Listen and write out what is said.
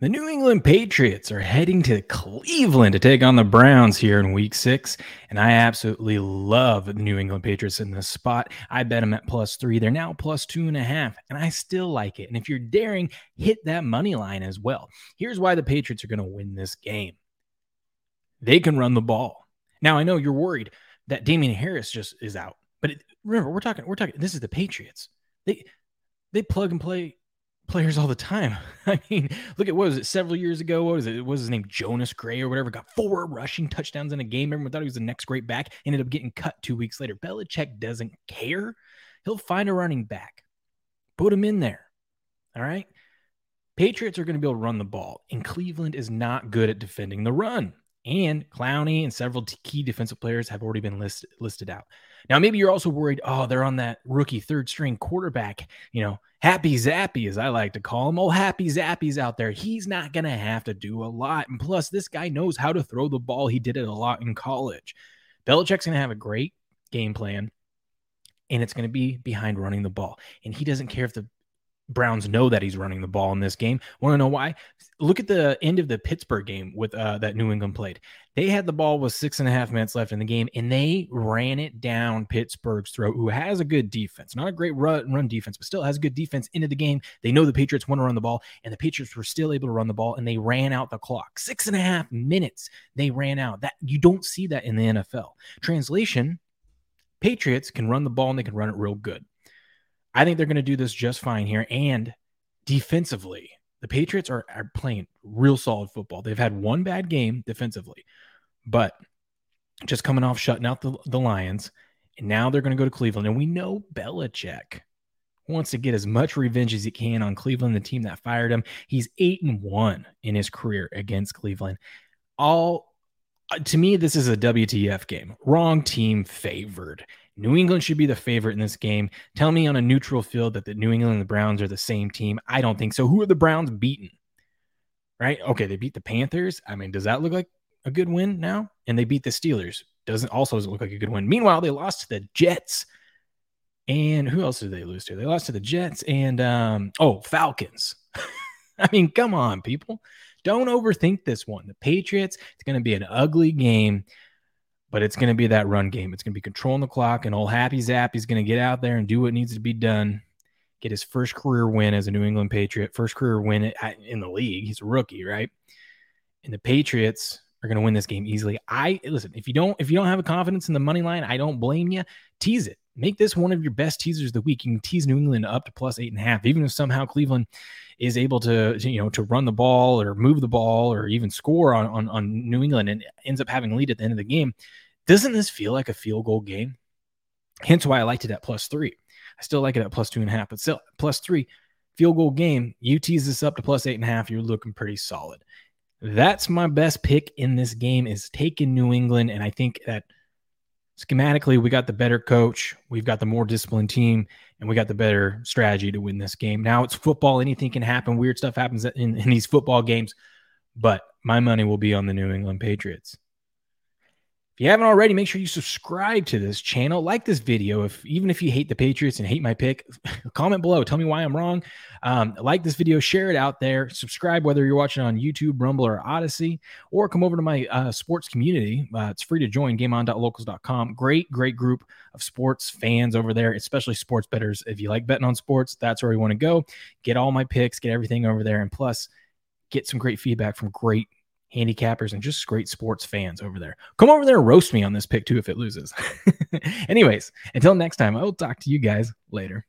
The New England Patriots are heading to Cleveland to take on the Browns here in week six. And I absolutely love the New England Patriots in this spot. I bet them at plus three. They're now plus two and a half, and I still like it. And if you're daring, hit that money line as well. Here's why the Patriots are going to win this game they can run the ball. Now, I know you're worried that Damien Harris just is out, but it, remember, we're talking, we're talking, this is the Patriots. They, they plug and play players all the time. I mean, look at what was it several years ago? What was it? What was his name? Jonas Gray or whatever got four rushing touchdowns in a game. Everyone thought he was the next great back. Ended up getting cut two weeks later. Belichick doesn't care. He'll find a running back, put him in there. All right. Patriots are going to be able to run the ball, and Cleveland is not good at defending the run. And Clowney and several key defensive players have already been listed listed out. Now, maybe you're also worried, oh, they're on that rookie third string quarterback, you know, Happy Zappy, as I like to call him. Oh, Happy Zappy's out there. He's not going to have to do a lot. And plus, this guy knows how to throw the ball. He did it a lot in college. Belichick's going to have a great game plan, and it's going to be behind running the ball. And he doesn't care if the Browns know that he's running the ball in this game. Want to know why? Look at the end of the Pittsburgh game with uh, that New England played. They had the ball with six and a half minutes left in the game, and they ran it down Pittsburgh's throat, who has a good defense, not a great run, run defense, but still has good defense into the game. They know the Patriots want to run the ball, and the Patriots were still able to run the ball, and they ran out the clock. Six and a half minutes they ran out. That you don't see that in the NFL. Translation: Patriots can run the ball and they can run it real good. I think they're going to do this just fine here. And defensively, the Patriots are, are playing real solid football. They've had one bad game defensively, but just coming off shutting out the, the Lions. And now they're going to go to Cleveland. And we know Belichick wants to get as much revenge as he can on Cleveland, the team that fired him. He's eight and one in his career against Cleveland. All uh, to me, this is a WTF game. Wrong team favored. New England should be the favorite in this game. Tell me on a neutral field that the New England and the Browns are the same team. I don't think so. Who are the Browns beating? Right? Okay, they beat the Panthers. I mean, does that look like a good win now? And they beat the Steelers. Doesn't also doesn't look like a good win. Meanwhile, they lost to the Jets. And who else did they lose to? They lost to the Jets and um, oh, Falcons. I mean, come on, people. Don't overthink this one. The Patriots, it's going to be an ugly game but it's going to be that run game. It's going to be controlling the clock, and old Happy Zap is going to get out there and do what needs to be done. Get his first career win as a New England Patriot, first career win in the league. He's a rookie, right? And the Patriots are going to win this game easily. I listen. If you don't, if you don't have a confidence in the money line, I don't blame you. Tease it. Make this one of your best teasers of the week. You can tease New England up to plus eight and a half, even if somehow Cleveland is able to, you know, to run the ball or move the ball or even score on, on, on New England and ends up having lead at the end of the game. Doesn't this feel like a field goal game? Hence why I liked it at plus three. I still like it at plus two and a half, but still plus three field goal game. You tease this up to plus eight and a half. You're looking pretty solid. That's my best pick in this game is taking New England. And I think that schematically, we got the better coach. We've got the more disciplined team and we got the better strategy to win this game. Now it's football. Anything can happen. Weird stuff happens in, in these football games, but my money will be on the New England Patriots. You haven't already, make sure you subscribe to this channel, like this video. If even if you hate the Patriots and hate my pick, comment below. Tell me why I'm wrong. Um, like this video, share it out there. Subscribe whether you're watching on YouTube, Rumble, or Odysee, or come over to my uh, sports community. Uh, it's free to join. GameOn.locals.com. Great, great group of sports fans over there, especially sports betters. If you like betting on sports, that's where you want to go. Get all my picks, get everything over there, and plus get some great feedback from great handicappers and just great sports fans over there. Come over there and roast me on this pick too if it loses. Anyways, until next time, I will talk to you guys later.